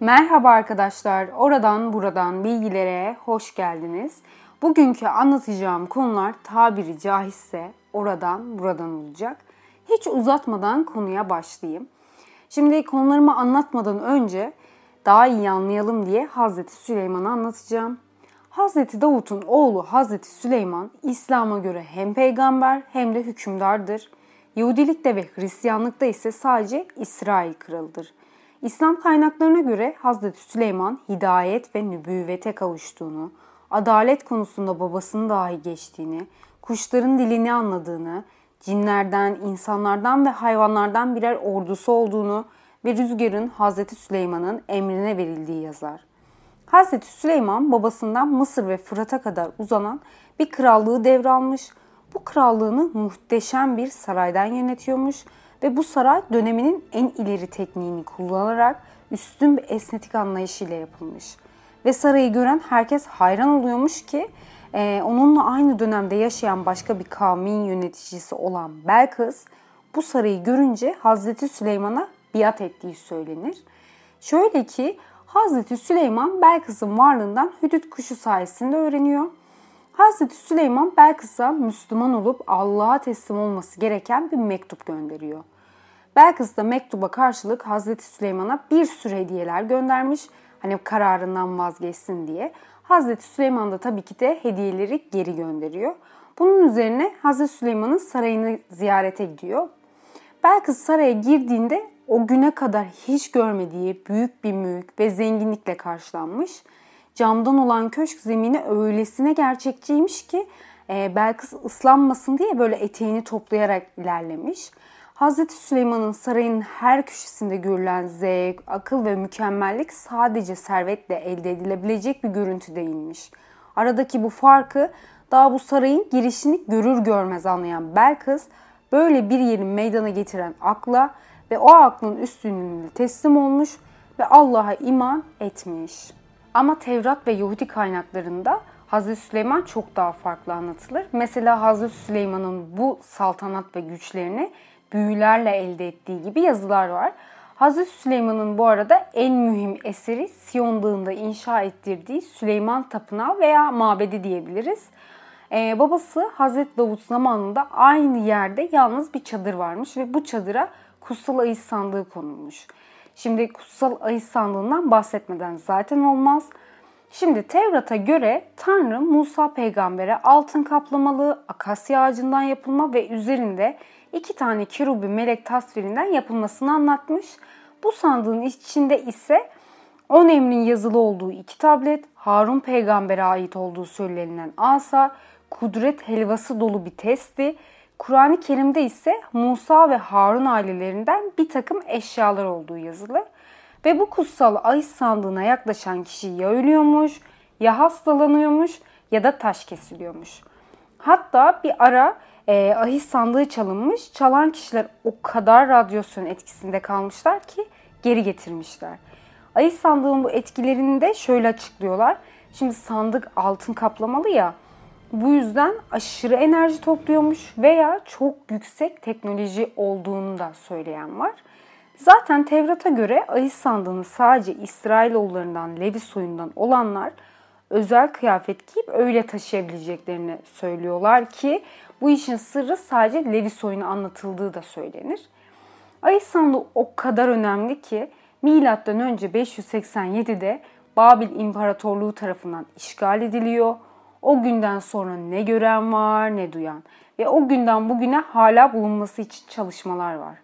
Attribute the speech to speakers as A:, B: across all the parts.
A: Merhaba arkadaşlar, oradan buradan bilgilere hoş geldiniz. Bugünkü anlatacağım konular tabiri caizse oradan buradan olacak. Hiç uzatmadan konuya başlayayım. Şimdi konularımı anlatmadan önce daha iyi anlayalım diye Hazreti Süleyman'ı anlatacağım. Hazreti Davut'un oğlu Hazreti Süleyman İslam'a göre hem peygamber hem de hükümdardır. Yahudilikte ve Hristiyanlıkta ise sadece İsrail kralıdır. İslam kaynaklarına göre Hazreti Süleyman hidayet ve nübüvvete kavuştuğunu, adalet konusunda babasını dahi geçtiğini, kuşların dilini anladığını, cinlerden, insanlardan ve hayvanlardan birer ordusu olduğunu ve rüzgarın Hazreti Süleyman'ın emrine verildiği yazar. Hazreti Süleyman babasından Mısır ve Fırat'a kadar uzanan bir krallığı devralmış. Bu krallığını muhteşem bir saraydan yönetiyormuş ve bu saray döneminin en ileri tekniğini kullanarak üstün bir esnetik anlayışıyla yapılmış. Ve sarayı gören herkes hayran oluyormuş ki e, onunla aynı dönemde yaşayan başka bir kavmin yöneticisi olan Belkıs bu sarayı görünce Hazreti Süleyman'a biat ettiği söylenir. Şöyle ki Hazreti Süleyman Belkıs'ın varlığından hüdüt kuşu sayesinde öğreniyor. Hazreti Süleyman Belkıs'a Müslüman olup Allah'a teslim olması gereken bir mektup gönderiyor. Belkıs da mektuba karşılık Hazreti Süleyman'a bir sürü hediyeler göndermiş. Hani kararından vazgeçsin diye. Hazreti Süleyman da tabii ki de hediyeleri geri gönderiyor. Bunun üzerine Hazreti Süleyman'ın sarayını ziyarete gidiyor. Belkıs saraya girdiğinde o güne kadar hiç görmediği büyük bir mülk ve zenginlikle karşılanmış. Camdan olan köşk zemini öylesine gerçekçiymiş ki e, Belkıs ıslanmasın diye böyle eteğini toplayarak ilerlemiş. Hazreti Süleyman'ın sarayın her köşesinde görülen zevk, akıl ve mükemmellik sadece servetle elde edilebilecek bir görüntü değilmiş. Aradaki bu farkı daha bu sarayın girişini görür görmez anlayan Belkıs böyle bir yerin meydana getiren akla ve o aklın üstünlüğüne teslim olmuş ve Allah'a iman etmiş. Ama Tevrat ve Yahudi kaynaklarında Hazreti Süleyman çok daha farklı anlatılır. Mesela Hazreti Süleyman'ın bu saltanat ve güçlerini büyülerle elde ettiği gibi yazılar var. Hazreti Süleyman'ın bu arada en mühim eseri Siyon Dağı'nda inşa ettirdiği Süleyman Tapınağı veya mabedi diyebiliriz. Ee, babası Hazreti Davut zamanında aynı yerde yalnız bir çadır varmış ve bu çadıra kutsal ayı sandığı konulmuş. Şimdi kutsal ayı sandığından bahsetmeden zaten olmaz. Şimdi Tevrat'a göre Tanrı Musa peygambere altın kaplamalı akasya ağacından yapılma ve üzerinde iki tane kerubi melek tasvirinden yapılmasını anlatmış. Bu sandığın içinde ise 10 emrin yazılı olduğu iki tablet, Harun peygambere ait olduğu söylenilen asa, kudret helvası dolu bir testi, Kur'an-ı Kerim'de ise Musa ve Harun ailelerinden bir takım eşyalar olduğu yazılı. Ve bu kutsal ahis sandığına yaklaşan kişi ya ölüyormuş, ya hastalanıyormuş ya da taş kesiliyormuş. Hatta bir ara e, ahis sandığı çalınmış. Çalan kişiler o kadar radyasyon etkisinde kalmışlar ki geri getirmişler. Ahis sandığın bu etkilerini de şöyle açıklıyorlar. Şimdi sandık altın kaplamalı ya. Bu yüzden aşırı enerji topluyormuş veya çok yüksek teknoloji olduğunu da söyleyen var. Zaten Tevrat'a göre ahis sandığını sadece İsrailoğullarından, Levi soyundan olanlar özel kıyafet giyip öyle taşıyabileceklerini söylüyorlar ki bu işin sırrı sadece Levi soyuna anlatıldığı da söylenir. Ahis sandığı o kadar önemli ki milattan önce 587'de Babil İmparatorluğu tarafından işgal ediliyor. O günden sonra ne gören var ne duyan ve o günden bugüne hala bulunması için çalışmalar var.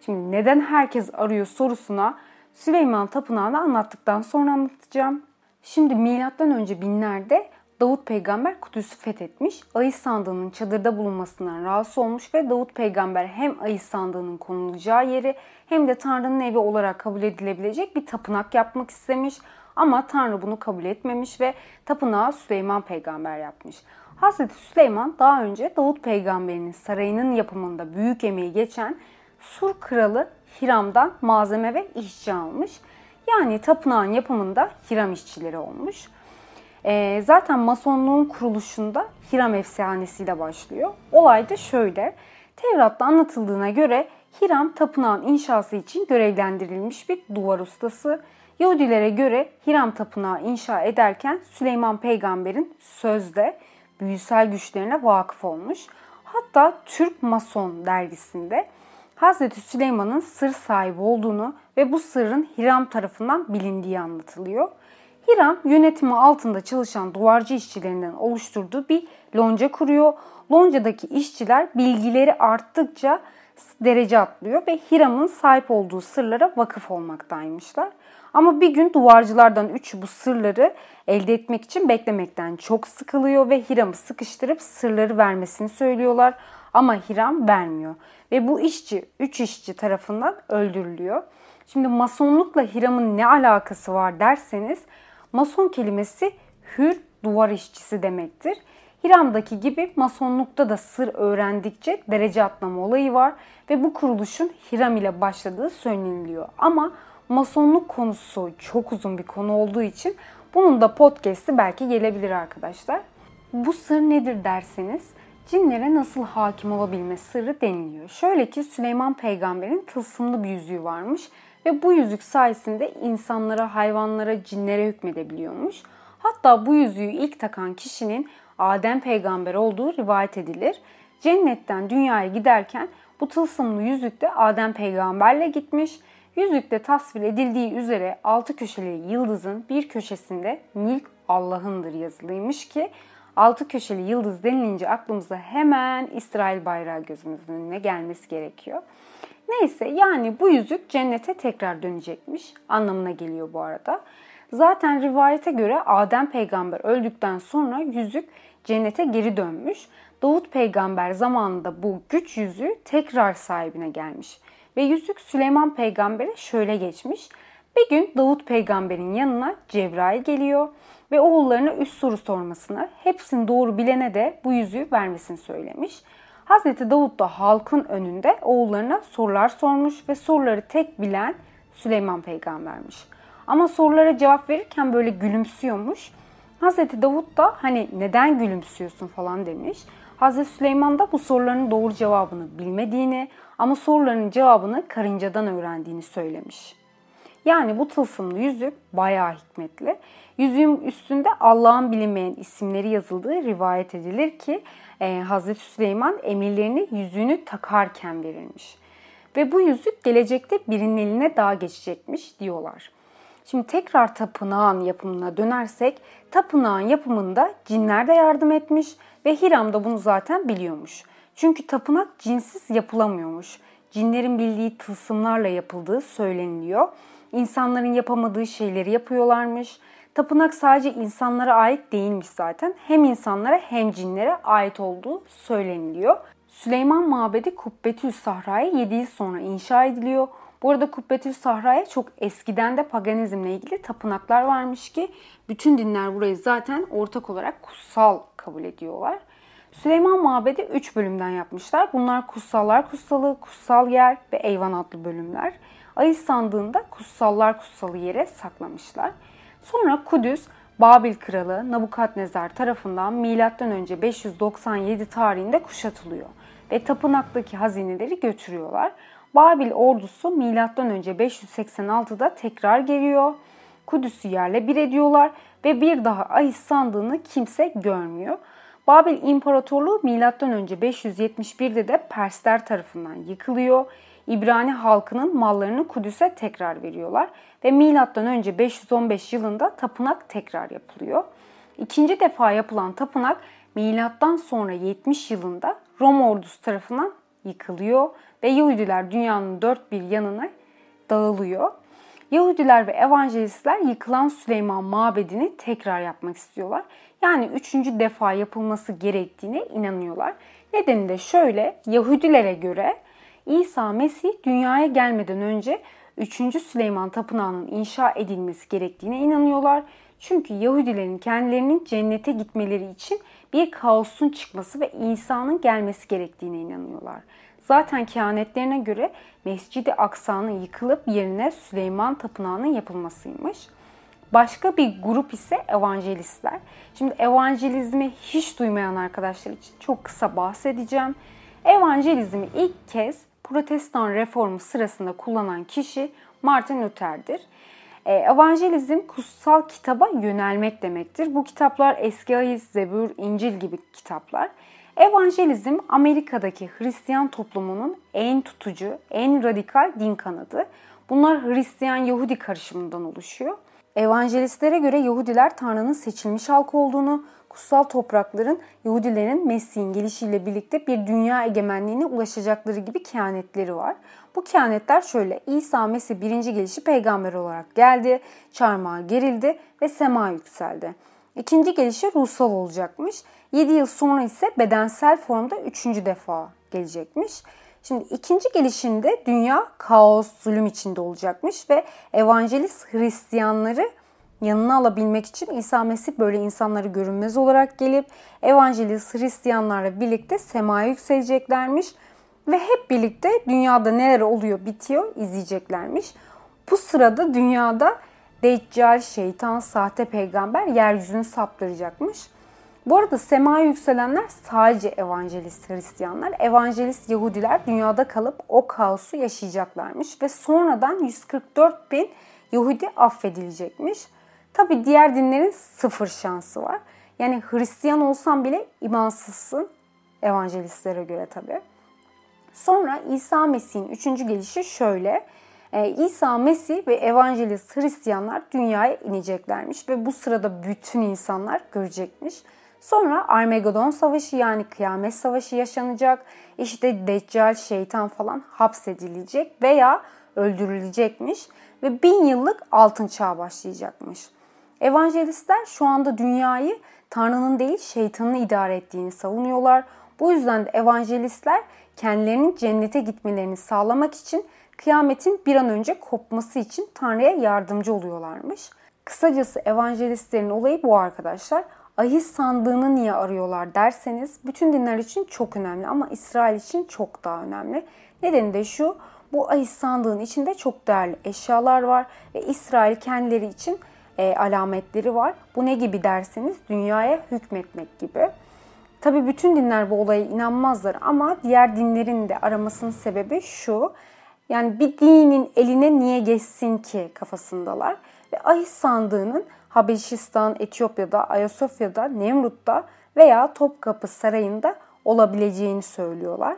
A: Şimdi neden herkes arıyor sorusuna Süleyman Tapınağı'nı anlattıktan sonra anlatacağım. Şimdi milattan önce binlerde Davut peygamber Kudüs'ü fethetmiş. Ayı sandığının çadırda bulunmasından rahatsız olmuş ve Davut peygamber hem ayı sandığının konulacağı yeri hem de Tanrı'nın evi olarak kabul edilebilecek bir tapınak yapmak istemiş. Ama Tanrı bunu kabul etmemiş ve tapınağı Süleyman peygamber yapmış. Hazreti Süleyman daha önce Davut peygamberinin sarayının yapımında büyük emeği geçen Sur kralı Hiram'dan malzeme ve işçi almış. Yani tapınağın yapımında Hiram işçileri olmuş. E, zaten masonluğun kuruluşunda Hiram efsanesiyle başlıyor. Olay da şöyle. Tevrat'ta anlatıldığına göre Hiram tapınağın inşası için görevlendirilmiş bir duvar ustası. Yahudilere göre Hiram Tapınağı inşa ederken Süleyman peygamberin sözde büyüsel güçlerine vakıf olmuş. Hatta Türk Mason dergisinde Hazreti Süleyman'ın sır sahibi olduğunu ve bu sırrın Hiram tarafından bilindiği anlatılıyor. Hiram yönetimi altında çalışan duvarcı işçilerinden oluşturduğu bir lonca kuruyor. Loncadaki işçiler bilgileri arttıkça derece atlıyor ve Hiram'ın sahip olduğu sırlara vakıf olmaktaymışlar. Ama bir gün duvarcılardan üçü bu sırları elde etmek için beklemekten çok sıkılıyor ve Hiram'ı sıkıştırıp sırları vermesini söylüyorlar. Ama Hiram vermiyor ve bu işçi üç işçi tarafından öldürülüyor. Şimdi masonlukla Hiram'ın ne alakası var derseniz mason kelimesi hür duvar işçisi demektir. Hiram'daki gibi masonlukta da sır öğrendikçe derece atlama olayı var ve bu kuruluşun Hiram ile başladığı söyleniliyor. Ama masonluk konusu çok uzun bir konu olduğu için bunun da podcast'i belki gelebilir arkadaşlar. Bu sır nedir derseniz cinlere nasıl hakim olabilme sırrı deniliyor. Şöyle ki Süleyman peygamberin tılsımlı bir yüzüğü varmış ve bu yüzük sayesinde insanlara, hayvanlara, cinlere hükmedebiliyormuş. Hatta bu yüzüğü ilk takan kişinin Adem peygamber olduğu rivayet edilir. Cennetten dünyaya giderken bu tılsımlı yüzükte Adem peygamberle gitmiş. Yüzükte tasvir edildiği üzere altı köşeli yıldızın bir köşesinde mülk Allah'ındır yazılıymış ki altı köşeli yıldız denilince aklımıza hemen İsrail bayrağı gözümüzün önüne gelmesi gerekiyor. Neyse yani bu yüzük cennete tekrar dönecekmiş anlamına geliyor bu arada. Zaten rivayete göre Adem peygamber öldükten sonra yüzük cennete geri dönmüş. Davut peygamber zamanında bu güç yüzüğü tekrar sahibine gelmiş. Ve yüzük Süleyman peygambere şöyle geçmiş. Bir gün Davut peygamberin yanına Cebrail geliyor ve oğullarına üç soru sormasını, hepsini doğru bilene de bu yüzüğü vermesini söylemiş. Hazreti Davut da halkın önünde oğullarına sorular sormuş ve soruları tek bilen Süleyman peygambermiş. Ama sorulara cevap verirken böyle gülümsüyormuş. Hazreti Davut da hani neden gülümsüyorsun falan demiş. Hazreti Süleyman da bu soruların doğru cevabını bilmediğini ama soruların cevabını karıncadan öğrendiğini söylemiş. Yani bu tılsımlı yüzük bayağı hikmetli. Yüzüğün üstünde Allah'ın bilinmeyen isimleri yazıldığı rivayet edilir ki e, Hazreti Süleyman emirlerini yüzüğünü takarken verilmiş. Ve bu yüzük gelecekte birinin eline daha geçecekmiş diyorlar. Şimdi tekrar tapınağın yapımına dönersek tapınağın yapımında cinler de yardım etmiş ve Hiram da bunu zaten biliyormuş. Çünkü tapınak cinsiz yapılamıyormuş. Cinlerin bildiği tılsımlarla yapıldığı söyleniliyor. İnsanların yapamadığı şeyleri yapıyorlarmış. Tapınak sadece insanlara ait değilmiş zaten. Hem insanlara hem cinlere ait olduğu söyleniliyor. Süleyman Mabedi Kubbetül Sahra'ya 7 yıl sonra inşa ediliyor. Bu arada Kubbetül Sahra'ya çok eskiden de paganizmle ilgili tapınaklar varmış ki bütün dinler burayı zaten ortak olarak kutsal kabul ediyorlar. Süleyman Mabedi 3 bölümden yapmışlar. Bunlar Kutsallar Kutsalı, Kutsal Yer ve Eyvan adlı bölümler. Ayı sandığında Kutsallar Kutsalı yere saklamışlar. Sonra Kudüs, Babil kralı Nabukadnezar tarafından M.Ö. 597 tarihinde kuşatılıyor ve tapınaktaki hazineleri götürüyorlar. Babil ordusu M.Ö. 586'da tekrar geliyor. Kudüs'ü yerle bir ediyorlar ve bir daha Ahis sandığını kimse görmüyor. Babil İmparatorluğu M.Ö. 571'de de Persler tarafından yıkılıyor. İbrani halkının mallarını Kudüs'e tekrar veriyorlar ve M.Ö. 515 yılında tapınak tekrar yapılıyor. İkinci defa yapılan tapınak milattan sonra 70 yılında Roma ordusu tarafından yıkılıyor ve Yahudiler dünyanın dört bir yanına dağılıyor. Yahudiler ve evangelistler yıkılan Süleyman mabedini tekrar yapmak istiyorlar. Yani üçüncü defa yapılması gerektiğine inanıyorlar. Nedeni de şöyle, Yahudilere göre İsa Mesih dünyaya gelmeden önce 3. Süleyman Tapınağı'nın inşa edilmesi gerektiğine inanıyorlar. Çünkü Yahudilerin kendilerinin cennete gitmeleri için bir kaosun çıkması ve İsa'nın gelmesi gerektiğine inanıyorlar. Zaten kehanetlerine göre Mescid-i Aksa'nın yıkılıp yerine Süleyman Tapınağı'nın yapılmasıymış. Başka bir grup ise evangelistler. Şimdi evangelizmi hiç duymayan arkadaşlar için çok kısa bahsedeceğim. Evangelizmi ilk kez Protestan reformu sırasında kullanan kişi Martin Luther'dir. E, evangelizm kutsal kitaba yönelmek demektir. Bu kitaplar Eski Ahit, Zebur, İncil gibi kitaplar. Evangelizm Amerika'daki Hristiyan toplumunun en tutucu, en radikal din kanadı. Bunlar Hristiyan Yahudi karışımından oluşuyor. Evangelistlere göre Yahudiler Tanrı'nın seçilmiş halkı olduğunu, kutsal toprakların Yahudilerin Mesih'in gelişiyle birlikte bir dünya egemenliğine ulaşacakları gibi kehanetleri var. Bu kehanetler şöyle. İsa Mesih birinci gelişi peygamber olarak geldi, çarmıha gerildi ve sema yükseldi. İkinci gelişi ruhsal olacakmış. 7 yıl sonra ise bedensel formda üçüncü defa gelecekmiş. Şimdi ikinci gelişinde dünya kaos, zulüm içinde olacakmış ve evangelist Hristiyanları yanına alabilmek için İsa Mesih böyle insanları görünmez olarak gelip evangelist Hristiyanlarla birlikte semaya yükseleceklermiş ve hep birlikte dünyada neler oluyor bitiyor izleyeceklermiş. Bu sırada dünyada Deccal, şeytan, sahte peygamber yeryüzünü saptıracakmış. Bu arada semaya yükselenler sadece evangelist Hristiyanlar. Evangelist Yahudiler dünyada kalıp o kaosu yaşayacaklarmış ve sonradan 144 bin Yahudi affedilecekmiş. Tabi diğer dinlerin sıfır şansı var. Yani Hristiyan olsan bile imansızsın evangelistlere göre tabi. Sonra İsa Mesih'in üçüncü gelişi şöyle. Ee, İsa Mesih ve evangelist Hristiyanlar dünyaya ineceklermiş ve bu sırada bütün insanlar görecekmiş. Sonra Armageddon Savaşı yani Kıyamet Savaşı yaşanacak. İşte Deccal, şeytan falan hapsedilecek veya öldürülecekmiş ve bin yıllık altın çağ başlayacakmış. Evangelistler şu anda dünyayı Tanrı'nın değil şeytanın idare ettiğini savunuyorlar. Bu yüzden de evangelistler kendilerinin cennete gitmelerini sağlamak için kıyametin bir an önce kopması için Tanrı'ya yardımcı oluyorlarmış. Kısacası evangelistlerin olayı bu arkadaşlar. Ahis sandığını niye arıyorlar derseniz bütün dinler için çok önemli ama İsrail için çok daha önemli. Nedeni de şu bu ahis sandığın içinde çok değerli eşyalar var ve İsrail kendileri için e, alametleri var. Bu ne gibi derseniz dünyaya hükmetmek gibi. Tabi bütün dinler bu olaya inanmazlar ama diğer dinlerin de aramasının sebebi şu. Yani bir dinin eline niye geçsin ki kafasındalar. Ve ahis sandığının Habeşistan, Etiyopya'da, Ayasofya'da, Nemrut'ta veya Topkapı Sarayı'nda olabileceğini söylüyorlar.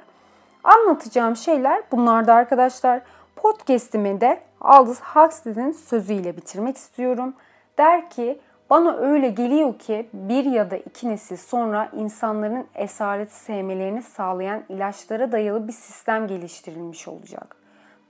A: Anlatacağım şeyler bunlarda arkadaşlar. Podcast'imi de Aldous Huxley'nin sözüyle bitirmek istiyorum. Der ki bana öyle geliyor ki bir ya da iki nesil sonra insanların esareti sevmelerini sağlayan ilaçlara dayalı bir sistem geliştirilmiş olacak.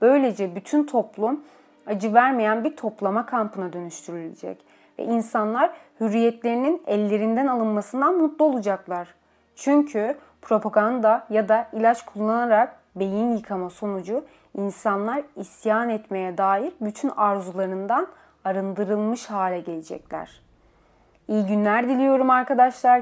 A: Böylece bütün toplum acı vermeyen bir toplama kampına dönüştürülecek ve insanlar hürriyetlerinin ellerinden alınmasından mutlu olacaklar. Çünkü propaganda ya da ilaç kullanarak beyin yıkama sonucu insanlar isyan etmeye dair bütün arzularından arındırılmış hale gelecekler. İyi günler diliyorum arkadaşlar.